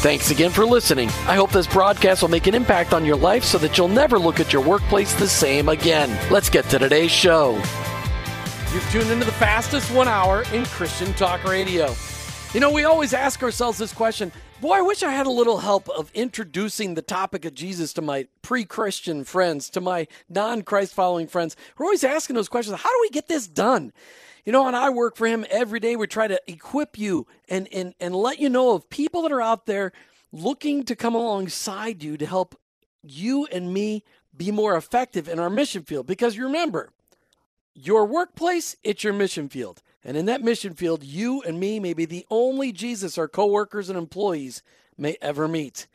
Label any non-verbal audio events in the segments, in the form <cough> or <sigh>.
Thanks again for listening. I hope this broadcast will make an impact on your life so that you'll never look at your workplace the same again. Let's get to today's show. You've tuned into the fastest one hour in Christian Talk Radio. You know, we always ask ourselves this question Boy, I wish I had a little help of introducing the topic of Jesus to my pre Christian friends, to my non Christ following friends. We're always asking those questions How do we get this done? You know, and I work for him every day. We try to equip you and, and, and let you know of people that are out there looking to come alongside you to help you and me be more effective in our mission field. Because you remember, your workplace, it's your mission field. And in that mission field, you and me may be the only Jesus our coworkers and employees may ever meet.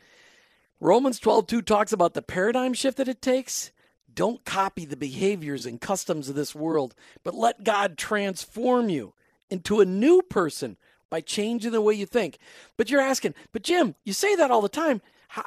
Romans 12:2 talks about the paradigm shift that it takes don't copy the behaviors and customs of this world, but let God transform you into a new person by changing the way you think. But you're asking, but Jim, you say that all the time.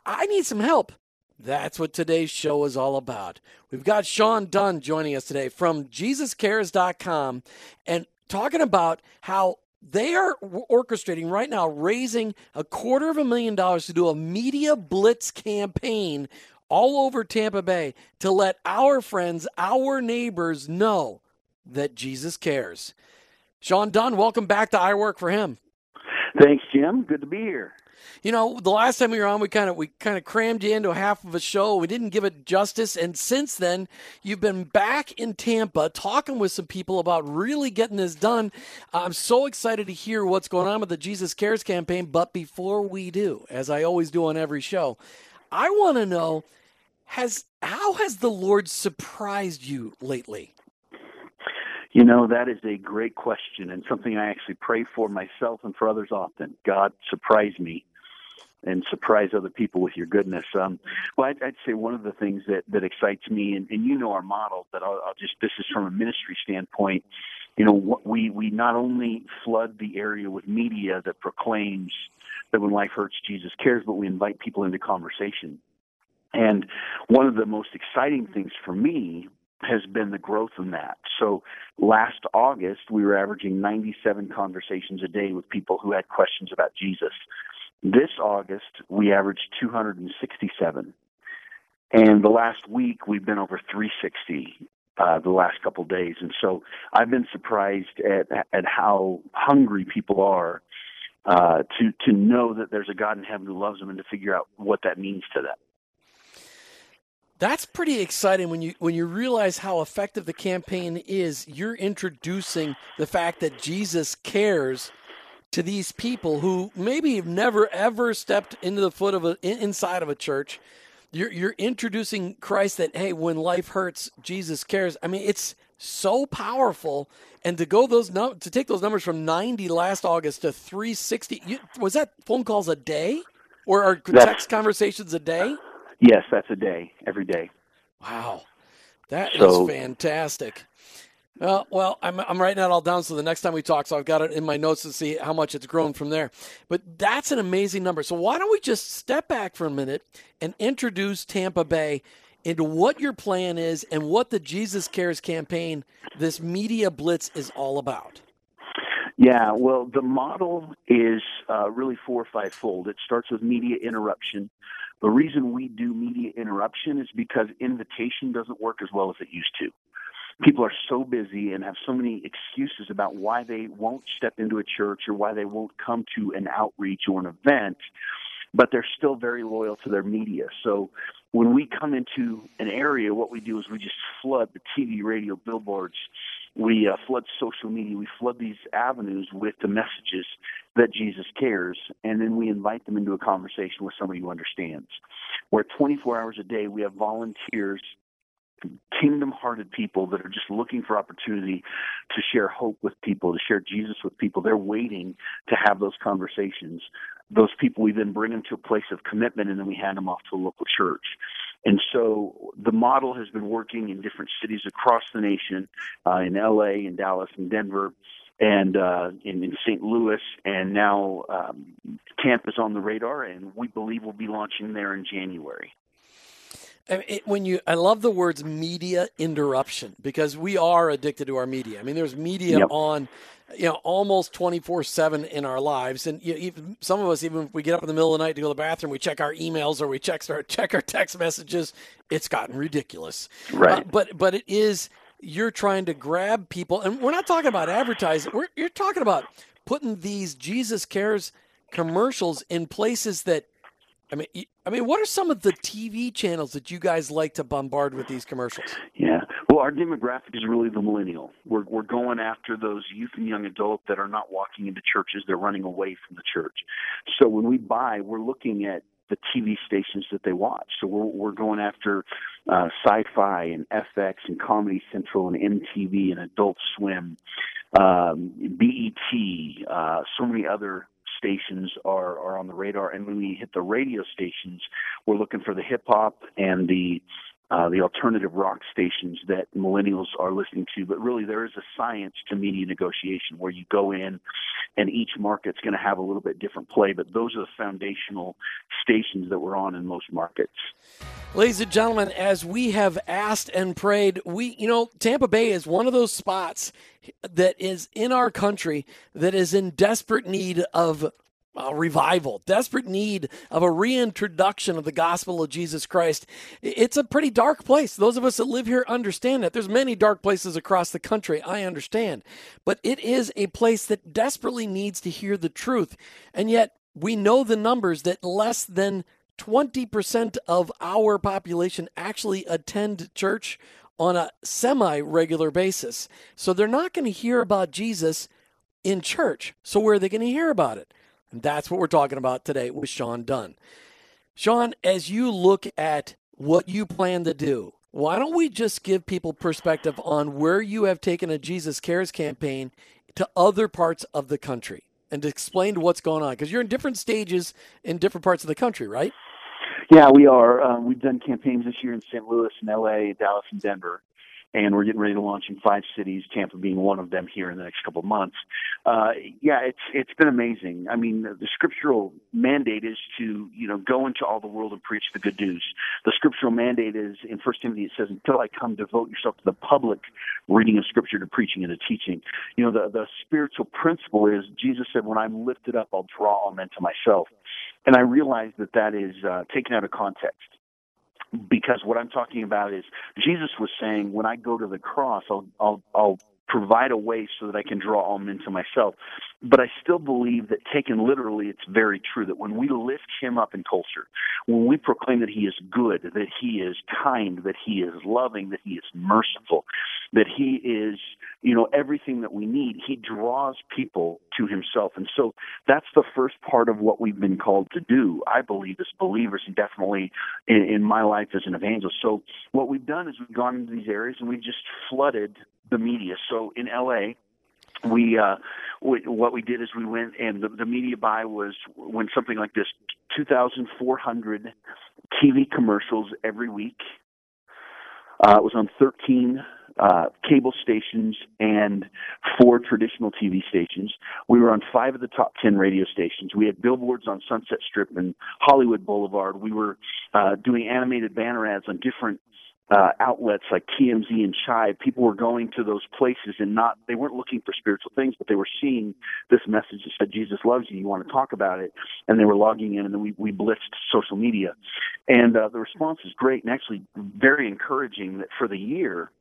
I need some help. That's what today's show is all about. We've got Sean Dunn joining us today from JesusCares.com and talking about how they are orchestrating right now, raising a quarter of a million dollars to do a media blitz campaign all over Tampa Bay to let our friends, our neighbors know that Jesus cares. Sean Dunn, welcome back to I Work for Him. Thanks, Jim. Good to be here. You know, the last time we were on, we kind of we kind of crammed you into half of a show. We didn't give it justice, and since then, you've been back in Tampa talking with some people about really getting this done. I'm so excited to hear what's going on with the Jesus Cares campaign. But before we do, as I always do on every show, I want to know has how has the Lord surprised you lately? You know, that is a great question and something I actually pray for myself and for others often. God, surprise me and surprise other people with your goodness. Um, well, I'd, I'd, say one of the things that, that excites me, and, and you know our model, but I'll, I'll, just, this is from a ministry standpoint. You know, we, we not only flood the area with media that proclaims that when life hurts, Jesus cares, but we invite people into conversation. And one of the most exciting things for me has been the growth in that. So last August, we were averaging 97 conversations a day with people who had questions about Jesus. This August, we averaged 267. And the last week, we've been over 360 uh, the last couple of days. And so I've been surprised at, at how hungry people are uh, to, to know that there's a God in heaven who loves them and to figure out what that means to them. That's pretty exciting when you when you realize how effective the campaign is. You're introducing the fact that Jesus cares to these people who maybe have never ever stepped into the foot of a inside of a church. You're you're introducing Christ that hey, when life hurts, Jesus cares. I mean, it's so powerful. And to go those num- to take those numbers from 90 last August to 360, you, was that phone calls a day, or are text conversations a day? Yes, that's a day, every day. Wow, that so, is fantastic. Well, well, I'm I'm writing that all down so the next time we talk, so I've got it in my notes to see how much it's grown from there. But that's an amazing number. So why don't we just step back for a minute and introduce Tampa Bay into what your plan is and what the Jesus Cares campaign, this media blitz, is all about. Yeah, well, the model is uh, really four or five fold. It starts with media interruption. The reason we do media interruption is because invitation doesn't work as well as it used to. People are so busy and have so many excuses about why they won't step into a church or why they won't come to an outreach or an event, but they're still very loyal to their media. So when we come into an area, what we do is we just flood the TV, radio, billboards. We uh, flood social media. We flood these avenues with the messages that Jesus cares, and then we invite them into a conversation with somebody who understands. Where 24 hours a day, we have volunteers kingdom hearted people that are just looking for opportunity to share hope with people, to share Jesus with people. They're waiting to have those conversations. Those people we then bring them to a place of commitment and then we hand them off to a local church. And so the model has been working in different cities across the nation, uh, in LA, in Dallas, in Denver, and uh, in, in St. Louis, and now um, Tampa is on the radar, and we believe we'll be launching there in January. It, when you, I love the words media interruption because we are addicted to our media. I mean, there's media yep. on, you know, almost 24 seven in our lives. And you know, even some of us, even if we get up in the middle of the night to go to the bathroom, we check our emails or we check our, <laughs> check our text messages. It's gotten ridiculous. Right. Uh, but, but it is, you're trying to grab people and we're not talking about advertising. We're, you're talking about putting these Jesus cares commercials in places that I mean, I mean, what are some of the TV channels that you guys like to bombard with these commercials? Yeah, well, our demographic is really the millennial. We're we're going after those youth and young adults that are not walking into churches; they're running away from the church. So when we buy, we're looking at the TV stations that they watch. So we're we're going after uh, Sci-Fi and FX and Comedy Central and MTV and Adult Swim, um, BET, uh, so many other stations are, are on the radar. And when we hit the radio stations, we're looking for the hip hop and the uh, the alternative rock stations that millennials are listening to. But really, there is a science to media negotiation where you go in, and each market's going to have a little bit different play. But those are the foundational stations that we're on in most markets. Ladies and gentlemen, as we have asked and prayed, we, you know, Tampa Bay is one of those spots that is in our country that is in desperate need of revival, desperate need of a reintroduction of the gospel of Jesus Christ. It's a pretty dark place. Those of us that live here understand that. There's many dark places across the country, I understand. But it is a place that desperately needs to hear the truth. And yet, we know the numbers that less than 20% of our population actually attend church on a semi regular basis. So they're not going to hear about Jesus in church. So where are they going to hear about it? And that's what we're talking about today with Sean Dunn. Sean, as you look at what you plan to do, why don't we just give people perspective on where you have taken a Jesus Cares campaign to other parts of the country and explain what's going on? Because you're in different stages in different parts of the country, right? Yeah, we are. Um, we've done campaigns this year in St. Louis and LA, Dallas and Denver and we're getting ready to launch in five cities, Tampa being one of them here in the next couple of months. Uh, yeah, it's it's been amazing. I mean, the scriptural mandate is to you know go into all the world and preach the good news. The scriptural mandate is in First Timothy it says, "Until I come, devote yourself to the public reading of Scripture, to preaching and to teaching." You know, the the spiritual principle is Jesus said, "When I'm lifted up, I'll draw all men to myself." And I realize that that is uh, taken out of context because what I'm talking about is Jesus was saying, when I go to the cross, I'll, I'll, I'll provide a way so that I can draw all men to myself. But I still believe that taken literally, it's very true that when we lift him up in culture, when we proclaim that he is good, that he is kind, that he is loving, that he is merciful, that he is, you know, everything that we need, he draws people to himself. And so that's the first part of what we've been called to do, I believe, as believers, and definitely in, in my life as an evangelist. So what we've done is we've gone into these areas and we've just flooded the media. So in LA, we, uh, we what we did is we went and the, the media buy was when something like this 2,400 TV commercials every week. Uh, it was on 13 uh, cable stations and four traditional TV stations. We were on five of the top 10 radio stations. We had billboards on Sunset Strip and Hollywood Boulevard. We were uh, doing animated banner ads on different uh, outlets like TMZ and Chive, people were going to those places and not, they weren't looking for spiritual things, but they were seeing this message that said, Jesus loves you, you want to talk about it. And they were logging in and then we, we blitzed social media. And uh, the response is great and actually very encouraging that for the year,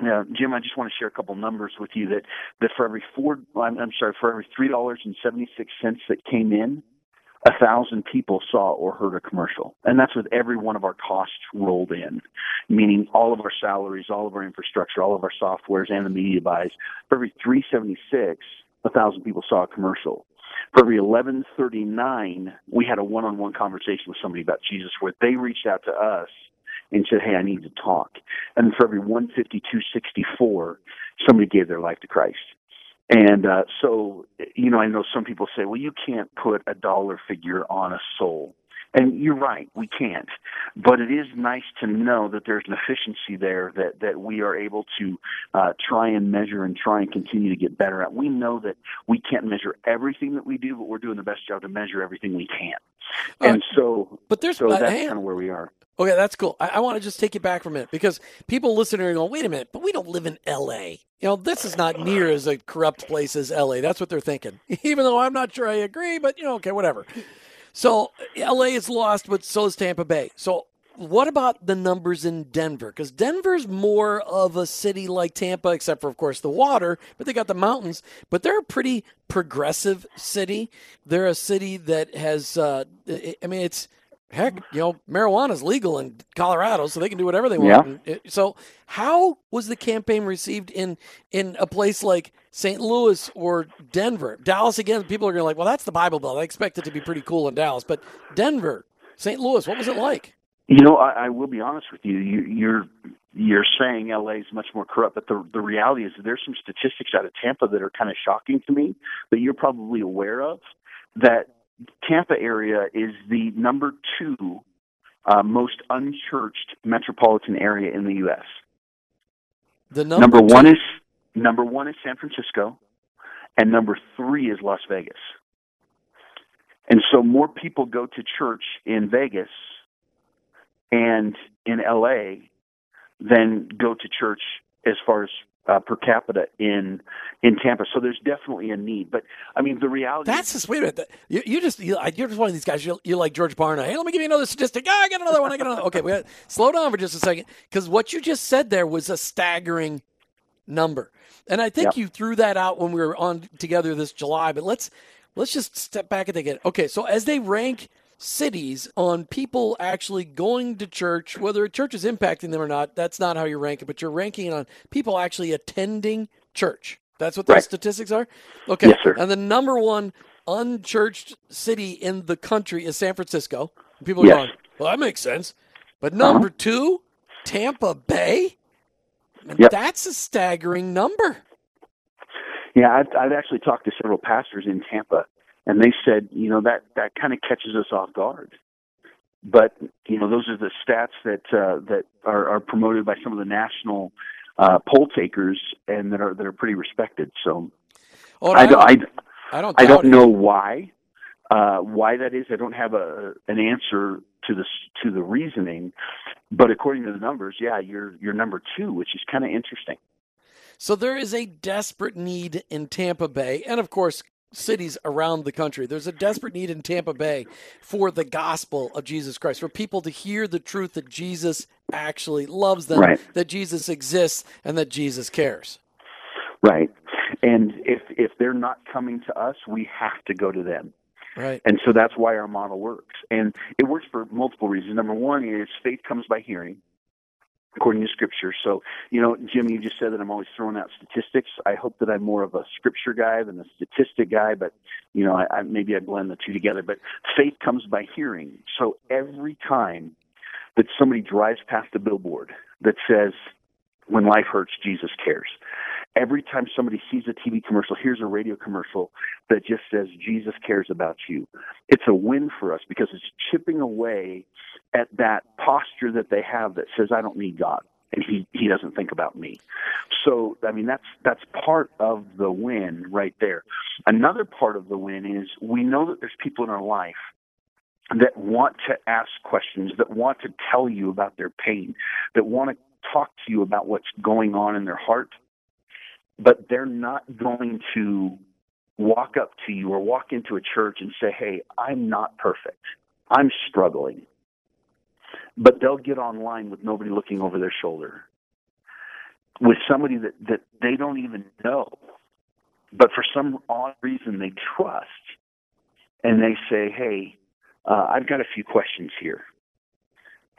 Jim, I just want to share a couple numbers with you that, that for every four, I'm, I'm sorry, for every three dollars and seventy six cents that came in, a thousand people saw or heard a commercial. And that's with every one of our costs rolled in, meaning all of our salaries, all of our infrastructure, all of our softwares, and the media buys. For every 376, a thousand people saw a commercial. For every 1139, we had a one-on-one conversation with somebody about Jesus where they reached out to us and said, "Hey, I need to talk." And for every 152.64, somebody gave their life to Christ. And uh, so, you know, I know some people say, "Well, you can't put a dollar figure on a soul." And you're right, we can't. But it is nice to know that there's an efficiency there that, that we are able to uh, try and measure and try and continue to get better at. We know that we can't measure everything that we do, but we're doing the best job to measure everything we can. And uh, so, but there's so that's kind of where we are. Okay, that's cool. I, I want to just take you back for a minute because people listening are going, wait a minute, but we don't live in L.A. You know, this is not near as a corrupt place as L.A. That's what they're thinking. <laughs> Even though I'm not sure I agree, but, you know, okay, whatever. So LA is lost, but so is Tampa Bay. So what about the numbers in Denver? Because Denver's more of a city like Tampa, except for, of course, the water, but they got the mountains. But they're a pretty progressive city. They're a city that has, uh, I mean, it's heck, you know, marijuana is legal in Colorado, so they can do whatever they want. Yeah. So, how was the campaign received in in a place like St. Louis or Denver? Dallas again, people are going to like, well, that's the Bible Belt. I expect it to be pretty cool in Dallas, but Denver, St. Louis, what was it like? You know, I, I will be honest with you. you you're you're saying LA is much more corrupt, but the the reality is there's some statistics out of Tampa that are kind of shocking to me that you're probably aware of. That Tampa area is the number two uh, most unchurched metropolitan area in the U.S. The number, number one is number one is San Francisco, and number three is Las Vegas. And so more people go to church in Vegas and in LA than go to church as far as uh, per capita in in Tampa. So there's definitely a need. But I mean, the reality that's just wait a minute. You, you just you, are just one of these guys. You're, you're like George Barna. Hey, let me give you another statistic. Oh, I got another one. I got another. Okay, we got, slow down for just a second because what you just said there was a staggering number, and I think yep. you threw that out when we were on together this July. But let's let's just step back and think it. Okay, so as they rank cities on people actually going to church, whether a church is impacting them or not. That's not how you're ranking, but you're ranking on people actually attending church. That's what those right. statistics are? Okay. Yes, sir. And the number one unchurched city in the country is San Francisco. People are yes. going, well, that makes sense. But number uh-huh. two, Tampa Bay? Yep. That's a staggering number. Yeah, I've, I've actually talked to several pastors in Tampa and they said, you know, that that kind of catches us off guard. But you know, those are the stats that uh, that are, are promoted by some of the national uh, poll takers, and that are that are pretty respected. So, oh, I, I, I, don't I don't know why uh, why that is. I don't have a an answer to the to the reasoning, but according to the numbers, yeah, you're you're number two, which is kind of interesting. So there is a desperate need in Tampa Bay, and of course, cities around the country. There's a desperate need in Tampa Bay for the gospel of Jesus Christ, for people to hear the truth that Jesus actually loves them, right. that Jesus exists, and that Jesus cares. Right. And if if they're not coming to us, we have to go to them. Right. And so that's why our model works. And it works for multiple reasons. Number one is faith comes by hearing according to scripture. So, you know, Jim, you just said that I'm always throwing out statistics. I hope that I'm more of a scripture guy than a statistic guy, but you know, I, I maybe I blend the two together. But faith comes by hearing. So every time that somebody drives past a billboard that says, "When life hurts, Jesus cares," every time somebody sees a TV commercial, here's a radio commercial that just says Jesus cares about you. It's a win for us because it's chipping away at that posture that they have that says, I don't need God and he, he doesn't think about me. So, I mean, that's, that's part of the win right there. Another part of the win is we know that there's people in our life that want to ask questions, that want to tell you about their pain, that want to talk to you about what's going on in their heart but they're not going to walk up to you or walk into a church and say, Hey, I'm not perfect. I'm struggling. But they'll get online with nobody looking over their shoulder, with somebody that, that they don't even know, but for some odd reason they trust. and they say, "Hey, uh, I've got a few questions here,"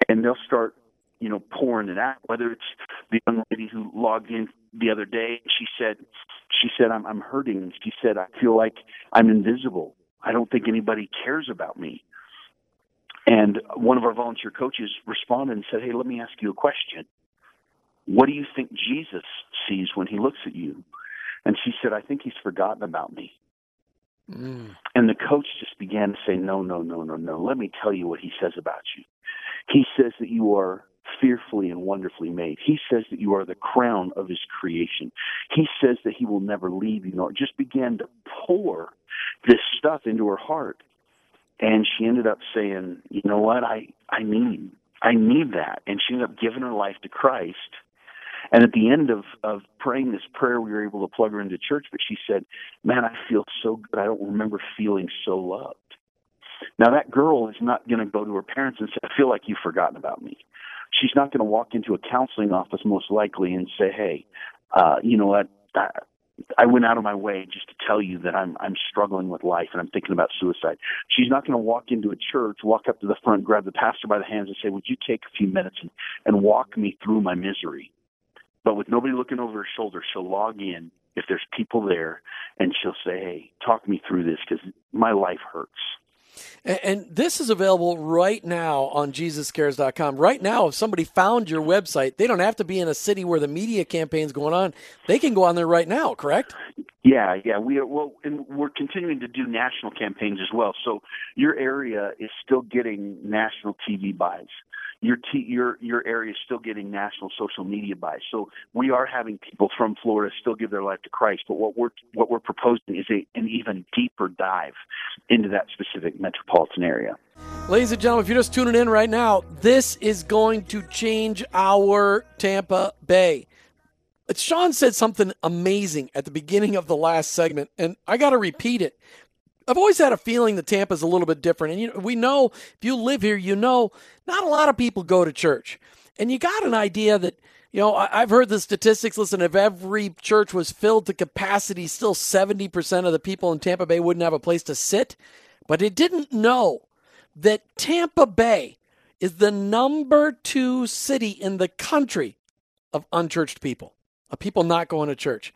and they'll start, you know, pouring it out. Whether it's the young lady who logged in the other day, she said, "She said I'm I'm hurting." She said, "I feel like I'm invisible. I don't think anybody cares about me." And one of our volunteer coaches responded and said, "Hey, let me ask you a question. What do you think Jesus sees when he looks at you?" And she said, "I think he's forgotten about me." Mm. And the coach just began to say, No, no, no, no, no. Let me tell you what he says about you. He says that you are fearfully and wonderfully made. He says that you are the crown of his creation. He says that he will never leave you. Nor just began to pour this stuff into her heart. And she ended up saying, You know what, I, I need I need that. And she ended up giving her life to Christ and at the end of, of praying this prayer, we were able to plug her into church, but she said, Man, I feel so good. I don't remember feeling so loved. Now, that girl is not going to go to her parents and say, I feel like you've forgotten about me. She's not going to walk into a counseling office, most likely, and say, Hey, uh, you know what? I, I went out of my way just to tell you that I'm I'm struggling with life and I'm thinking about suicide. She's not going to walk into a church, walk up to the front, grab the pastor by the hands, and say, "Would you take a few minutes and, and walk me through my misery?" But with nobody looking over her shoulder, she'll log in if there's people there and she'll say, Hey, talk me through this because my life hurts. And, and this is available right now on JesusCares.com. Right now, if somebody found your website, they don't have to be in a city where the media campaign's going on. They can go on there right now, correct? Yeah, yeah. We are well, and we're continuing to do national campaigns as well. So your area is still getting national TV buys your t- your your area is still getting national social media buys. So we are having people from Florida still give their life to Christ, but what we're what we're proposing is a, an even deeper dive into that specific metropolitan area. Ladies and gentlemen, if you're just tuning in right now, this is going to change our Tampa Bay. Sean said something amazing at the beginning of the last segment, and I got to repeat it. I've always had a feeling that Tampa's a little bit different. And you know, we know if you live here, you know not a lot of people go to church. And you got an idea that, you know, I've heard the statistics. Listen, if every church was filled to capacity, still 70% of the people in Tampa Bay wouldn't have a place to sit. But it didn't know that Tampa Bay is the number two city in the country of unchurched people, of people not going to church.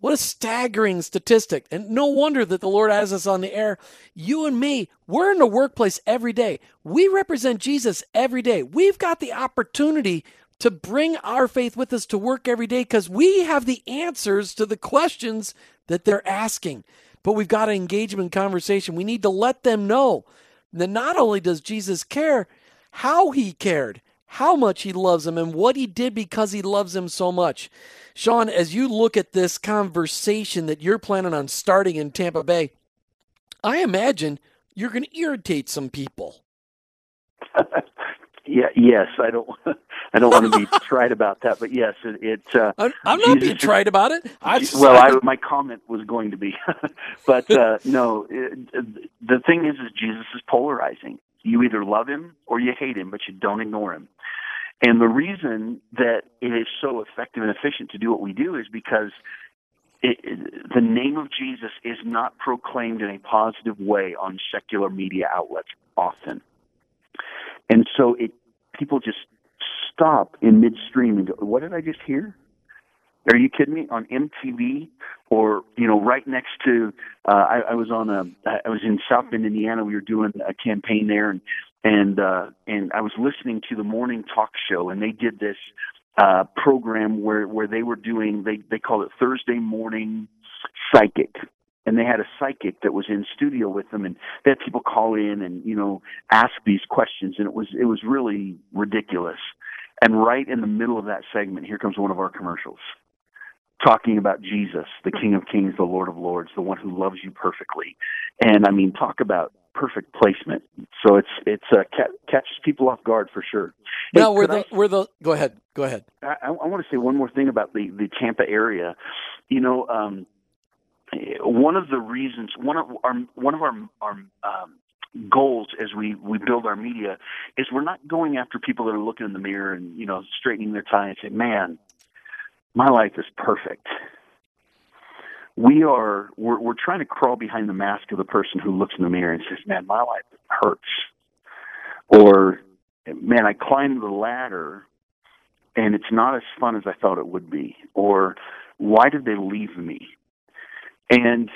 What a staggering statistic. And no wonder that the Lord has us on the air. You and me, we're in the workplace every day. We represent Jesus every day. We've got the opportunity to bring our faith with us to work every day because we have the answers to the questions that they're asking. But we've got to engage them in conversation. We need to let them know that not only does Jesus care, how he cared, how much he loves him and what he did because he loves him so much. Sean, as you look at this conversation that you're planning on starting in Tampa Bay, I imagine you're going to irritate some people. <laughs> yeah, yes, I don't, <laughs> I don't want to be <laughs> trite about that, but yes, it. it uh, I'm, I'm not Jesus, being trite about it. I well, I, my comment was going to be, but uh, no. It, the thing is, is Jesus is polarizing. You either love him or you hate him, but you don't ignore him. And the reason that it is so effective and efficient to do what we do is because it, the name of Jesus is not proclaimed in a positive way on secular media outlets often. And so it people just stop in midstream and go, "What did I just hear?" Are you kidding me? On MTV or you know, right next to uh, I, I was on a I was in South Bend, Indiana. We were doing a campaign there, and and uh, and I was listening to the morning talk show, and they did this uh, program where where they were doing they they called it Thursday morning psychic, and they had a psychic that was in studio with them, and they had people call in and you know ask these questions, and it was it was really ridiculous. And right in the middle of that segment, here comes one of our commercials talking about Jesus, the King of Kings, the Lord of Lords, the one who loves you perfectly. And I mean, talk about perfect placement. So it's it's uh, ca- catches people off guard for sure. Hey, now, we're the I, we're the go ahead, go ahead. I, I, want to say one more thing about the the Tampa area. You know, um, one of the reasons one of our one of our our um, goals as we we build our media is we're not going after people that are looking in the mirror and you know straightening their tie and say, "Man, my life is perfect." we are we're, we're trying to crawl behind the mask of the person who looks in the mirror and says, "Man, my life hurts," or "Man, I climbed the ladder and it's not as fun as I thought it would be," or "Why did they leave me?" And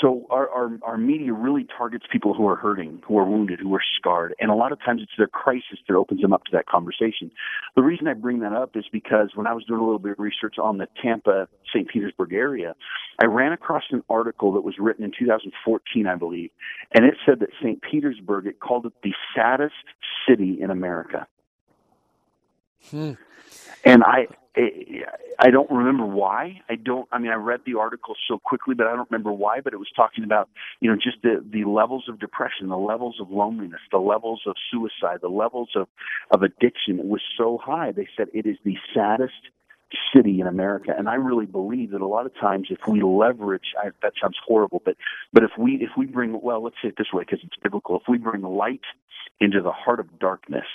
so our, our, our media really targets people who are hurting, who are wounded, who are scarred, and a lot of times it's their crisis that opens them up to that conversation. The reason I bring that up is because when I was doing a little bit of research on the Tampa St. Petersburg area, I ran across an article that was written in 2014, I believe, and it said that St. Petersburg it called it the saddest city in America. Hmm. And I I don't remember why. I don't. I mean, I read the article so quickly, but I don't remember why. But it was talking about, you know, just the the levels of depression, the levels of loneliness, the levels of suicide, the levels of of addiction. It was so high. They said it is the saddest city in America, and I really believe that a lot of times if we leverage, I, that sounds horrible, but but if we if we bring well, let's say it this way because it's biblical. If we bring light into the heart of darkness,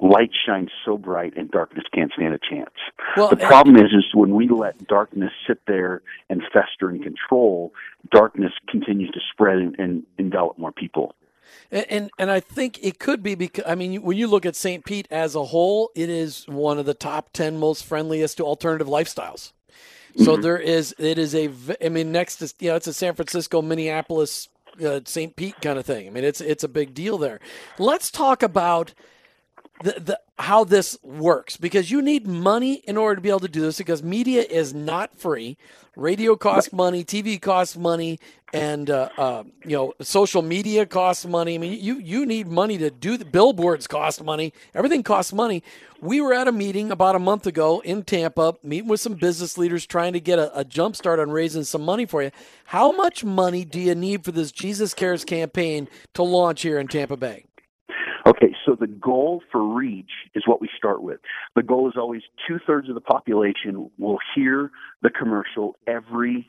light shines so bright and darkness can't stand a chance. Well, the problem is, is when we let darkness sit there and fester and control, darkness continues to spread and, and envelop more people. And, and, and I think it could be because I mean when you look at St. Pete as a whole, it is one of the top ten most friendliest to alternative lifestyles. So mm-hmm. there is it is a I mean next to you know it's a San Francisco Minneapolis uh, St. Pete kind of thing. I mean it's it's a big deal there. Let's talk about the, the how this works because you need money in order to be able to do this because media is not free. Radio costs money, TV costs money, and uh, uh, you know social media costs money. I mean, you you need money to do the billboards cost money. Everything costs money. We were at a meeting about a month ago in Tampa, meeting with some business leaders, trying to get a, a jump start on raising some money for you. How much money do you need for this Jesus Cares campaign to launch here in Tampa Bay? Okay, so the goal for reach is what we start with. The goal is always two thirds of the population will hear the commercial every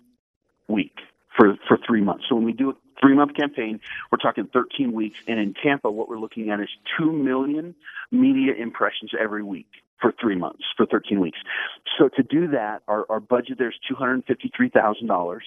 week for, for three months. So when we do a three month campaign, we're talking 13 weeks. And in Tampa, what we're looking at is 2 million media impressions every week for three months, for 13 weeks. So to do that, our, our budget there's $253,000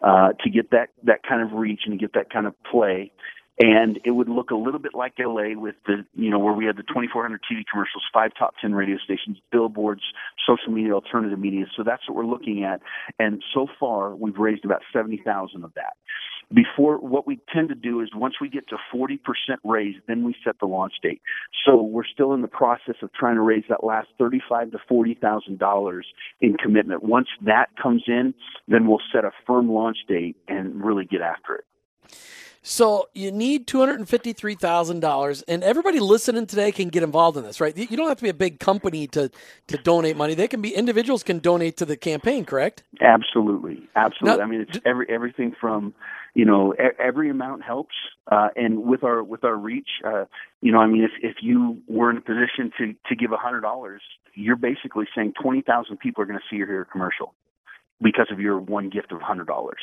uh, to get that, that kind of reach and to get that kind of play and it would look a little bit like LA with the you know where we had the 2400 TV commercials, five top 10 radio stations, billboards, social media, alternative media. So that's what we're looking at. And so far, we've raised about 70,000 of that. Before what we tend to do is once we get to 40% raised, then we set the launch date. So we're still in the process of trying to raise that last 35 to 40,000 dollars in commitment. Once that comes in, then we'll set a firm launch date and really get after it. So you need two hundred and fifty-three thousand dollars, and everybody listening today can get involved in this, right? You don't have to be a big company to to donate money. They can be individuals can donate to the campaign, correct? Absolutely, absolutely. Now, I mean, it's every everything from you know every amount helps, uh, and with our with our reach, uh, you know, I mean, if if you were in a position to to give a hundred dollars, you're basically saying twenty thousand people are going to see your commercial because of your one gift of hundred dollars.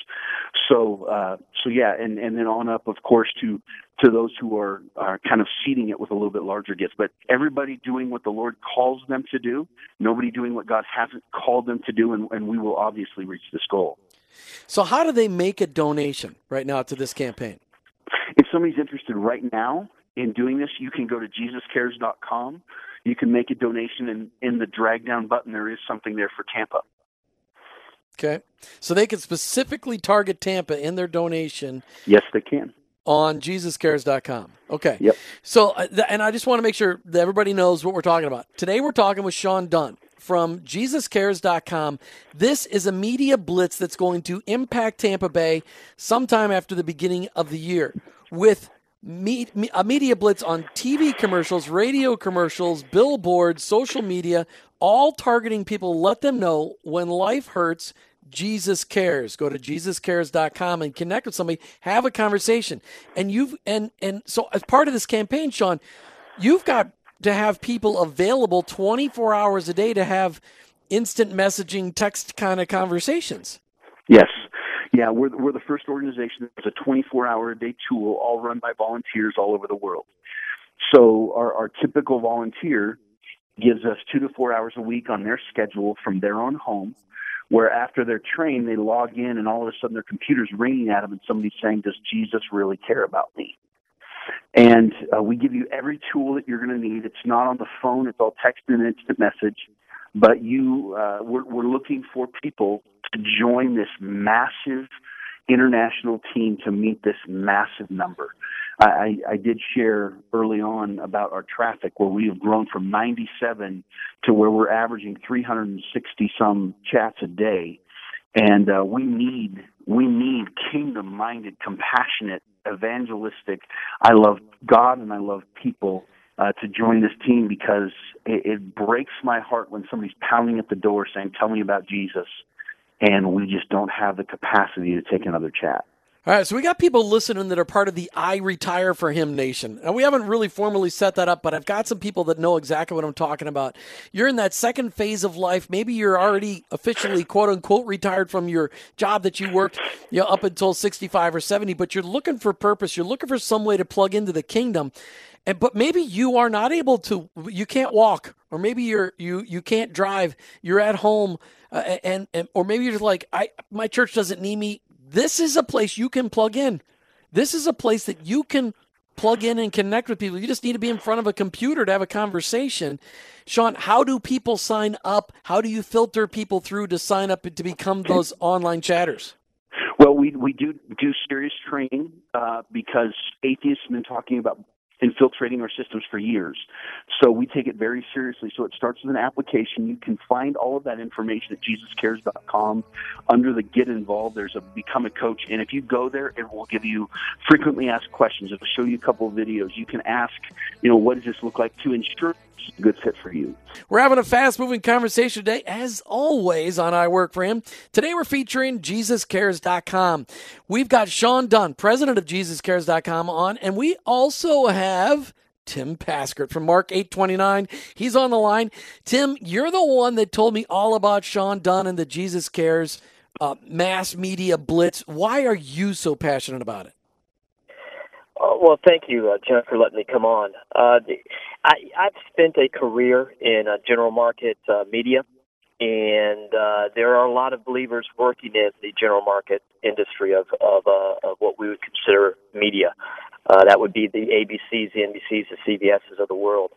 So uh, so yeah, and and then on up, of course, to to those who are are kind of seeding it with a little bit larger gifts. But everybody doing what the Lord calls them to do, nobody doing what God hasn't called them to do, and, and we will obviously reach this goal. So how do they make a donation right now to this campaign? If somebody's interested right now in doing this, you can go to JesusCares.com. You can make a donation, and in the drag down button, there is something there for Tampa. Okay. So they can specifically target Tampa in their donation. Yes, they can. On JesusCares.com. Okay. Yep. So, uh, and I just want to make sure that everybody knows what we're talking about. Today we're talking with Sean Dunn from JesusCares.com. This is a media blitz that's going to impact Tampa Bay sometime after the beginning of the year with a media blitz on TV commercials, radio commercials, billboards, social media, all targeting people. Let them know when life hurts Jesus Cares. Go to jesuscares.com and connect with somebody, have a conversation. And you've and and so as part of this campaign, Sean, you've got to have people available 24 hours a day to have instant messaging text kind of conversations. Yes. Yeah, we're we're the first organization that's a 24 hour a day tool all run by volunteers all over the world. So our, our typical volunteer gives us two to four hours a week on their schedule from their own home where after they're trained, they log in and all of a sudden their computer's ringing at them and somebody's saying, Does Jesus really care about me? And uh, we give you every tool that you're going to need. It's not on the phone, it's all text and instant message. But you, uh, we're, we're looking for people to join this massive international team to meet this massive number. I, I did share early on about our traffic where we have grown from 97 to where we're averaging 360 some chats a day. And uh, we need we need kingdom minded, compassionate, evangelistic. I love God and I love people uh, to join this team because it, it breaks my heart when somebody's pounding at the door saying, "Tell me about Jesus," and we just don't have the capacity to take another chat. All right, so we got people listening that are part of the I Retire for Him Nation. And we haven't really formally set that up, but I've got some people that know exactly what I'm talking about. You're in that second phase of life. Maybe you're already officially, quote unquote, retired from your job that you worked you know, up until 65 or 70, but you're looking for purpose. You're looking for some way to plug into the kingdom. And, but maybe you are not able to, you can't walk, or maybe you're, you, you can't drive, you're at home. Uh, and, and or maybe you're like I my church doesn't need me this is a place you can plug in. This is a place that you can plug in and connect with people. You just need to be in front of a computer to have a conversation. Sean, how do people sign up? How do you filter people through to sign up to become those online chatters? Well, we we do do serious training uh, because atheists have been talking about infiltrating our systems for years. So we take it very seriously. So it starts with an application. You can find all of that information at jesuscares.com. Under the Get Involved, there's a Become a Coach. And if you go there, it will give you frequently asked questions. It'll show you a couple of videos. You can ask, you know, what does this look like to ensure good fit for you. We're having a fast moving conversation today, as always, on I Work for Him. Today we're featuring JesusCares.com. We've got Sean Dunn, president of JesusCares.com, on, and we also have. Tim Paskert from Mark 829. He's on the line. Tim, you're the one that told me all about Sean Dunn and the Jesus Cares uh, mass media blitz. Why are you so passionate about it? Uh, well, thank you, uh, for letting me come on. Uh, I, I've spent a career in uh, general market uh, media, and uh, there are a lot of believers working in the general market industry of of, uh, of what we would consider media. Uh, that would be the ABCs, the NBCs, the CBSs of the world,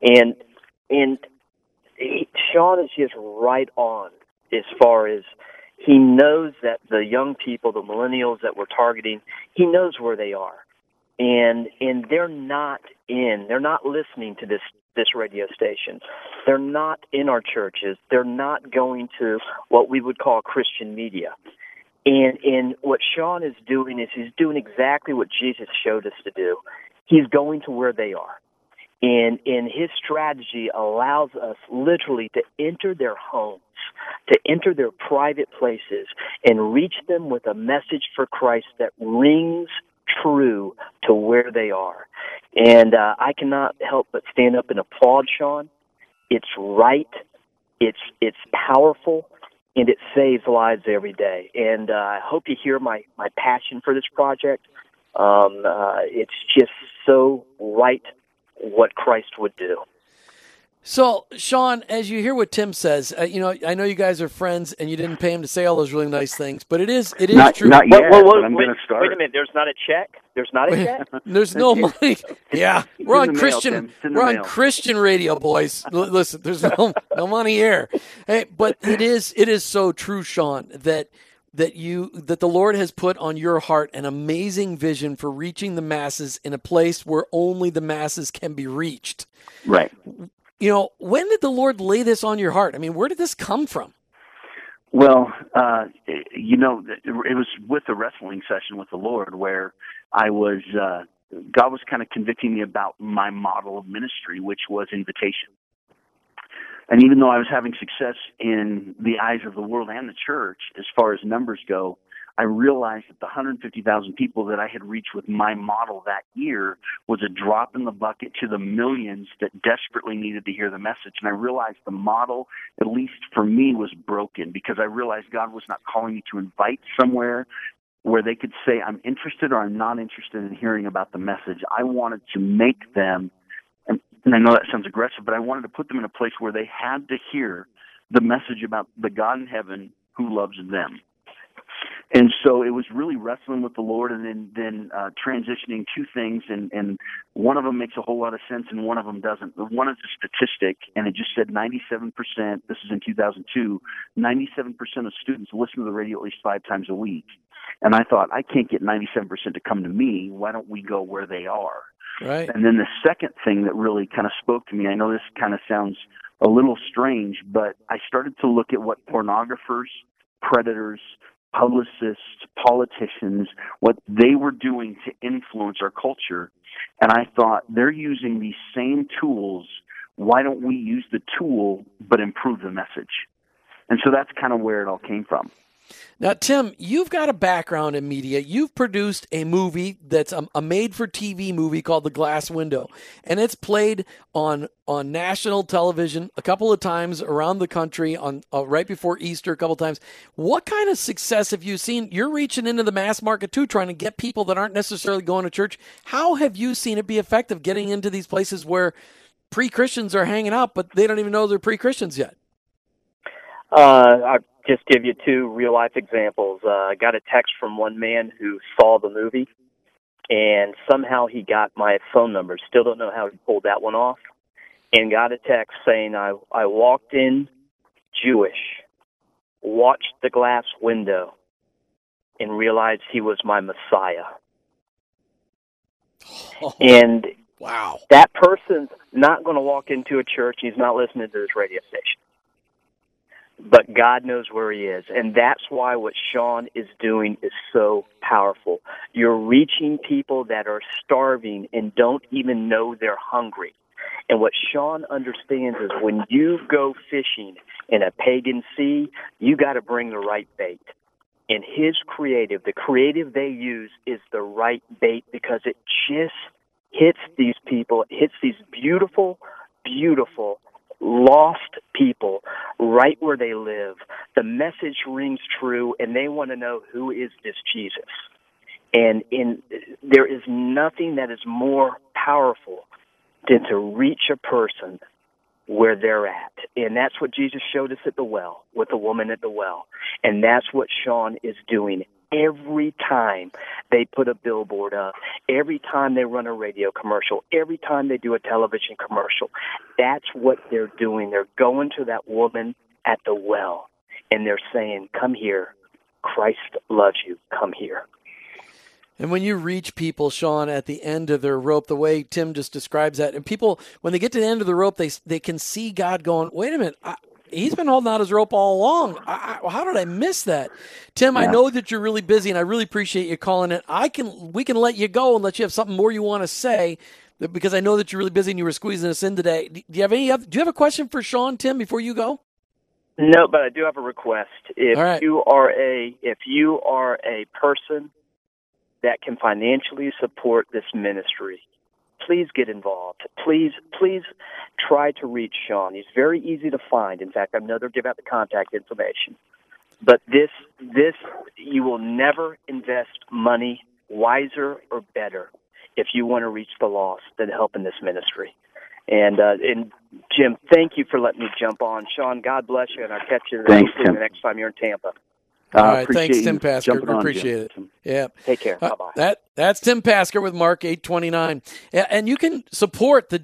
and and he, Sean is just right on as far as he knows that the young people, the millennials that we're targeting, he knows where they are and and they're not in they're not listening to this this radio station. They're not in our churches. They're not going to what we would call christian media. And and what sean is doing is he's doing exactly what jesus showed us to do. He's going to where they are. And and his strategy allows us literally to enter their homes to enter their private places and reach them with a message for christ that rings true to where they are. And uh, I cannot help but stand up and applaud Sean. It's right. It's it's powerful, and it saves lives every day. And uh, I hope you hear my my passion for this project. Um, uh, it's just so right what Christ would do. So, Sean, as you hear what Tim says, uh, you know, I know you guys are friends, and you didn't pay him to say all those really nice things, but it is it is not, true. Not yet, well, well, but I'm wait, going to start. Wait a minute. There's not a check. There's not a check. <laughs> there's no money. <laughs> Yeah, we're on mail, Christian. We're on mail. Christian radio, boys. L- listen, there's no no money here. Hey, but it is it is so true, Sean, that that you that the Lord has put on your heart an amazing vision for reaching the masses in a place where only the masses can be reached. Right. You know, when did the Lord lay this on your heart? I mean, where did this come from? Well, uh, you know, it was with a wrestling session with the Lord where I was, uh, God was kind of convicting me about my model of ministry, which was invitation. And even though I was having success in the eyes of the world and the church, as far as numbers go, I realized that the 150,000 people that I had reached with my model that year was a drop in the bucket to the millions that desperately needed to hear the message. And I realized the model, at least for me, was broken because I realized God was not calling me to invite somewhere where they could say, I'm interested or I'm not interested in hearing about the message. I wanted to make them, and, I know that sounds aggressive, but I wanted to put them in a place where they had to hear the message about the God in heaven who loves them. And so it was really wrestling with the Lord, and then then uh, transitioning two things, and and one of them makes a whole lot of sense, and one of them doesn't. One is a statistic, and it just said 97%. This is in 2002. 97% of students listen to the radio at least five times a week. And I thought, I can't get 97% to come to me. Why don't we go where they are? Right. And then the second thing that really kind of spoke to me, I know this kind of sounds a little strange, but I started to look at what pornographers, predators, publicists, politicians, what they were doing to influence our culture. And I thought they're using these same tools. Why don't we use the tool but improve the message? And so that's kind of where it all came from. Now, Tim, you've got a background in media. You've produced a movie that's a, a made-for-TV movie called The Glass Window, and it's played on on national television a couple of times around the country on uh, right before Easter a couple of times. What kind of success have you seen? You're reaching into the mass market too, trying to get people that aren't necessarily going to church. How have you seen it be effective getting into these places where pre-Christians are hanging out, but they don't even know they're pre-Christians yet? Uh, I just give you two real life examples. Uh, I got a text from one man who saw the movie, and somehow he got my phone number. Still don't know how he pulled that one off, and got a text saying I I walked in Jewish, watched the glass window, and realized he was my Messiah. Oh, <laughs> And wow. that person's not going to walk into a church. He's not listening to this radio station. But God knows where he is. And that's why what Sean is doing is so powerful. You're reaching people that are starving and don't even know they're hungry. And what Sean understands is when you go fishing in a pagan sea, you got to bring the right bait. And his creative, the creative they use is the right bait because it just hits these people, it hits these beautiful, beautiful, lost people right where they live. The message rings true, and they want to know who is this Jesus. And in there is nothing that is more powerful than to reach a person where they're at. And that's what Jesus showed us at the well, with the woman at the well. And that's what Sean is doing every time they put a billboard up, every time they run a radio commercial, every time they do a television commercial. That's what they're doing. They're going to that woman at the well and they're saying, Come here. Christ loves you. Come here. And when you reach people, Sean, at the end of their rope, the way Tim just describes that, and people, when they get to the end of the rope, they they can see God going, "Wait a minute, he's been holding out his rope all along. I, I, how did I miss that, Tim? I know that you're really busy, and I really appreciate you calling it. I can we can let you go and let you have something more you want to say, because I know that you're really busy and you were squeezing us in today. Do you have any? Do you have a question for Sean, Tim, before you go? No, but I do have a request. If All right. you are a if you are a person that can financially support this ministry, please get involved. Please, please try to reach Sean. He's very easy to find. In fact, I know they'll give out the contact information. But this this you will never invest money wiser or better if you want to reach the lost than helping this ministry. And uh, and Jim, thank you for letting me jump on. Sean, God bless you, and I'll catch you Thanks, the next time you're in Tampa. Uh, All right, thanks, Tim Pasker. Appreciate Jim. it. Yeah. Take care. Uh, bye bye. that that's Tim Pasker with Mark 829. Yeah, And you can support the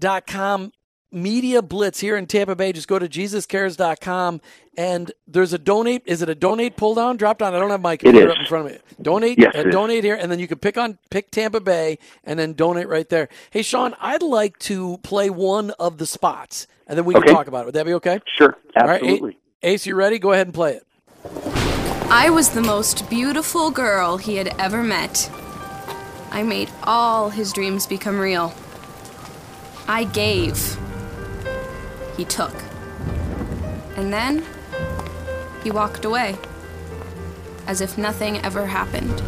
JesusCares.com media blitz here in Tampa Bay. Just go to JesusCares.com and there's a donate. Is it a donate pull down, drop down? I don't have my computer up in front of me. Donate, Yes, uh, donate here, and then you can pick on pick Tampa Bay and then donate right there. Hey, Sean, I'd like to play one of the spots and then we can Okay. talk about it. Would that be okay? Sure, All right, absolutely. Ace, you ready? Go ahead and play it. I was the most beautiful girl he had ever met. I made all his dreams become real. I gave. He took. And then he walked away. As if nothing ever happened.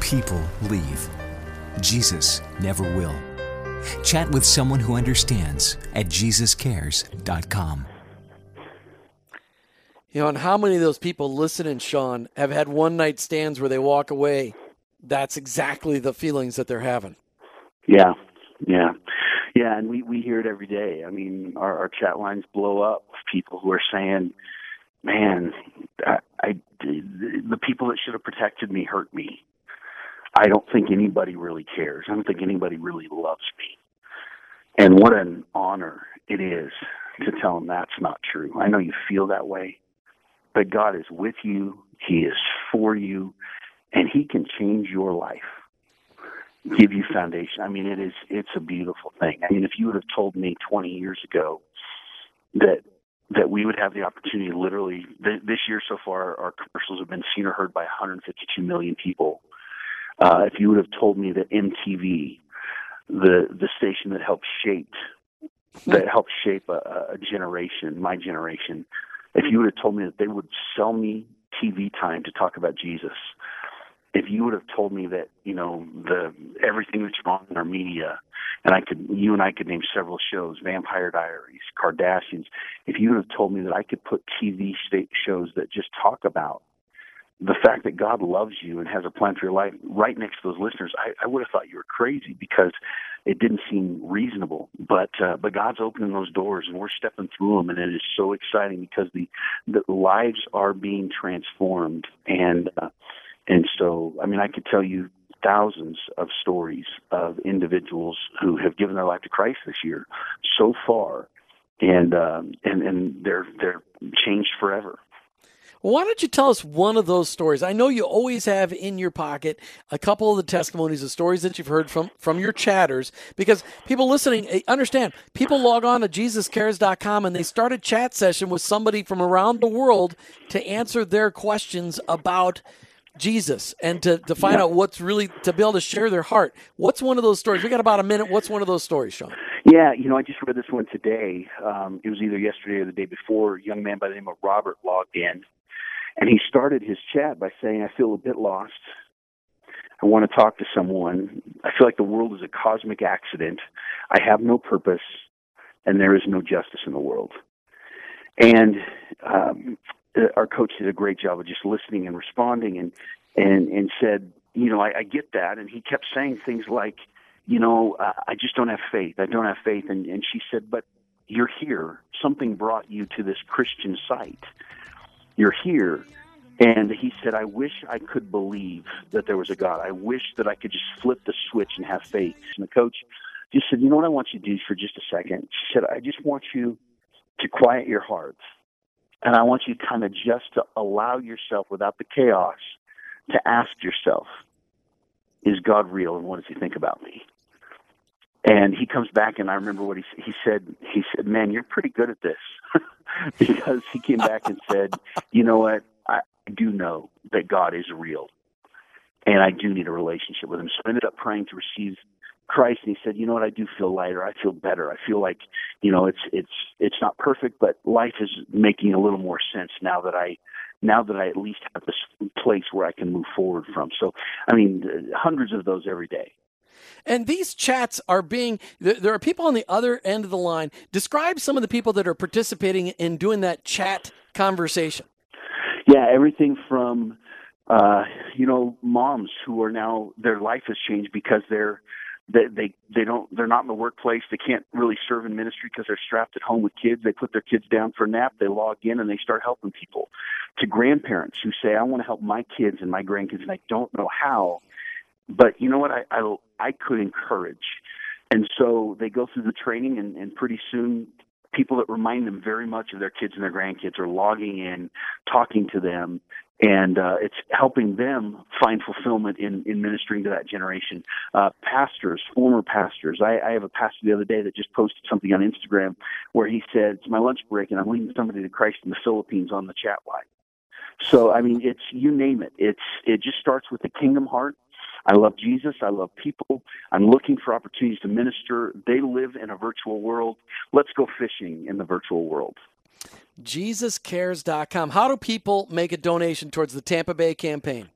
People leave. Jesus never will. Chat with someone who understands at JesusCares.com. You know, and how many of those people listening, Sean, have had one night stands where they walk away? That's exactly the feelings that they're having. Yeah, yeah, yeah, and we we hear it every day. I mean, our, our chat lines blow up with people who are saying, man, I, I the people that should have protected me hurt me. I don't think anybody really cares. I don't think anybody really loves me. And what an honor it is to tell them that's not true. I know you feel that way, but God is with you. He is for you, and He can change your life, give you foundation. I mean, it is it's a beautiful thing. I mean, if you would have told me 20 years ago that that we would have the opportunity, literally th- this year so far, our commercials have been seen or heard by 152 million people. Uh, if you would have told me that MTV, the the station that helped shape that helped shape a, a generation, my generation, if you would have told me that they would sell me TV time to talk about Jesus, if you would have told me that you know the everything that's wrong in our media, and I could you and I could name several shows, Vampire Diaries, Kardashians. If you would have told me that I could put TV shows that just talk about the fact that God loves you and has a plan for your life right next to those listeners, I, I would have thought you were crazy because it didn't seem reasonable. But uh, but God's opening those doors and we're stepping through them, and it is so exciting because the the lives are being transformed, and uh, and so I mean I could tell you thousands of stories of individuals who have given their life to Christ this year so far, and um, and and they're they're changed forever. Why don't you tell us one of those stories? I know you always have in your pocket a couple of the testimonies, the stories that you've heard from from your chatters, because people listening eh, understand. People log on to JesusCares.com and they start a chat session with somebody from around the world to answer their questions about Jesus and to, to find yeah. out what's really to be able to share their heart. What's one of those stories? We got about a minute. What's one of those stories, Sean? Yeah, you know, I just read this one today. Um, it was either yesterday or the day before. A young man by the name of Robert logged in and he started his chat by saying, I feel a bit lost. I want to talk to someone. I feel like the world is a cosmic accident. I have no purpose, and there is no justice in the world. And um, our coach did a great job of just listening and responding, and and and said, you know, I, I get that. And he kept saying things like, you know, uh, I just don't have faith. I don't have faith. And and she said, but you're here. Something brought you to this Christian site you're here. And he said, I wish I could believe that there was a God. I wish that I could just flip the switch and have faith. And the coach just said, You know what I want you to do for just a second? She said, I just want you to quiet your hearts. And I want you kind of just to allow yourself, without the chaos, to ask yourself, Is God real and what does he think about me? And he comes back, and I remember what he he said. He said, "Man, you're pretty good at this," <laughs> because he came back and said, "You know what? I do know that God is real, and I do need a relationship with Him." So I ended up praying to receive Christ, and he said, "You know what? I do feel lighter. I feel better. I feel like, you know, it's it's it's not perfect, but life is making a little more sense now that I." Now that I at least have this place where I can move forward from. So, I mean, hundreds of those every day. And these chats are being, there are people on the other end of the line. Describe some of the people that are participating in doing that chat conversation. Yeah, everything from, uh, you know, moms who are now, their life has changed because they're, they, they they don't they're not in the workplace they can't really serve in ministry because they're strapped at home with kids they put their kids down for a nap they log in and they start helping people to grandparents who say i want to help my kids and my grandkids and i don't know how but you know what? I, I I could encourage, and so they go through the training, and, and pretty soon people that remind them very much of their kids and their grandkids are logging in, talking to them, and uh, it's helping them find fulfillment in, in ministering to that generation. Uh, pastors, former pastors. I, I have a pastor the other day that just posted something on Instagram where he said, "It's my lunch break, and I'm leading somebody to Christ in the Philippines on the chat line." So I mean, it's you name it. It's it just starts with the kingdom heart I love Jesus. I love people. I'm looking for opportunities to minister. They live in a virtual world. Let's go fishing in the virtual world. JesusCares.com. How do people make a donation towards the Tampa Bay campaign?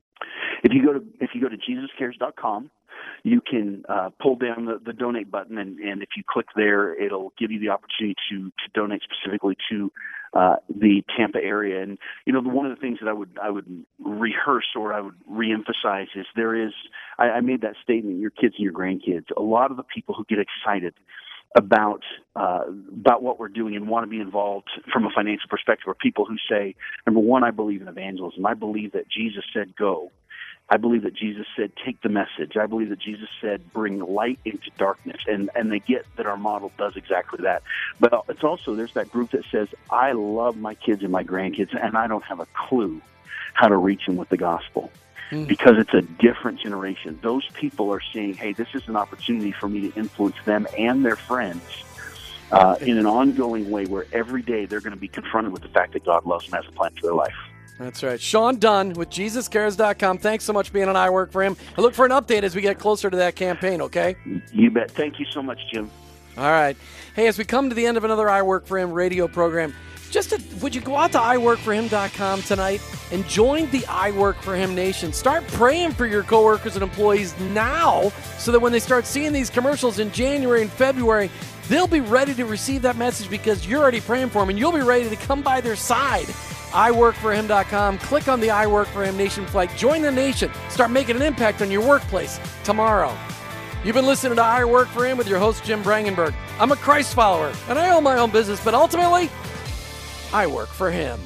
If you go to if you go to JesusCares.com, you can uh, pull down the, the donate button, and, and if you click there, it'll give you the opportunity to to donate specifically to uh, the Tampa area. And you know, one of the things that I would I would rehearse or I would reemphasize is there is I, I made that statement: your kids and your grandkids. A lot of the people who get excited about uh, about what we're doing and want to be involved from a financial perspective are people who say, number one, I believe in evangelism. I believe that Jesus said go. I believe that Jesus said, take the message. I believe that Jesus said, bring light into darkness. And, and they get that our model does exactly that. But it's also, there's that group that says, I love my kids and my grandkids, and I don't have a clue how to reach them with the gospel. Mm. Because it's a different generation. Those people are seeing, hey, this is an opportunity for me to influence them and their friends uh, in an ongoing way where every day they're going to be confronted with the fact that God loves them as a plan for their life. That's right. Sean Dunn with JesusCares.com. Thanks so much for being on I Work for Him. I look for an update as we get closer to that campaign, okay? You bet. Thank you so much, Jim. All right. Hey, as we come to the end of another I Work for Him radio program, just to, would you go out to iworkforhim.com tonight and join the I Work for Him Nation? Start praying for your coworkers and employees now so that when they start seeing these commercials in January and February, they'll be ready to receive that message because you're already praying for them and you'll be ready to come by their side iworkforhim.com. Click on the I Work for Him Nation flag. Join the nation. Start making an impact on your workplace tomorrow. You've been listening to I Work for Him with your host, Jim Brangenberg. I'm a Christ follower, and I own my own business, but ultimately, I work for Him.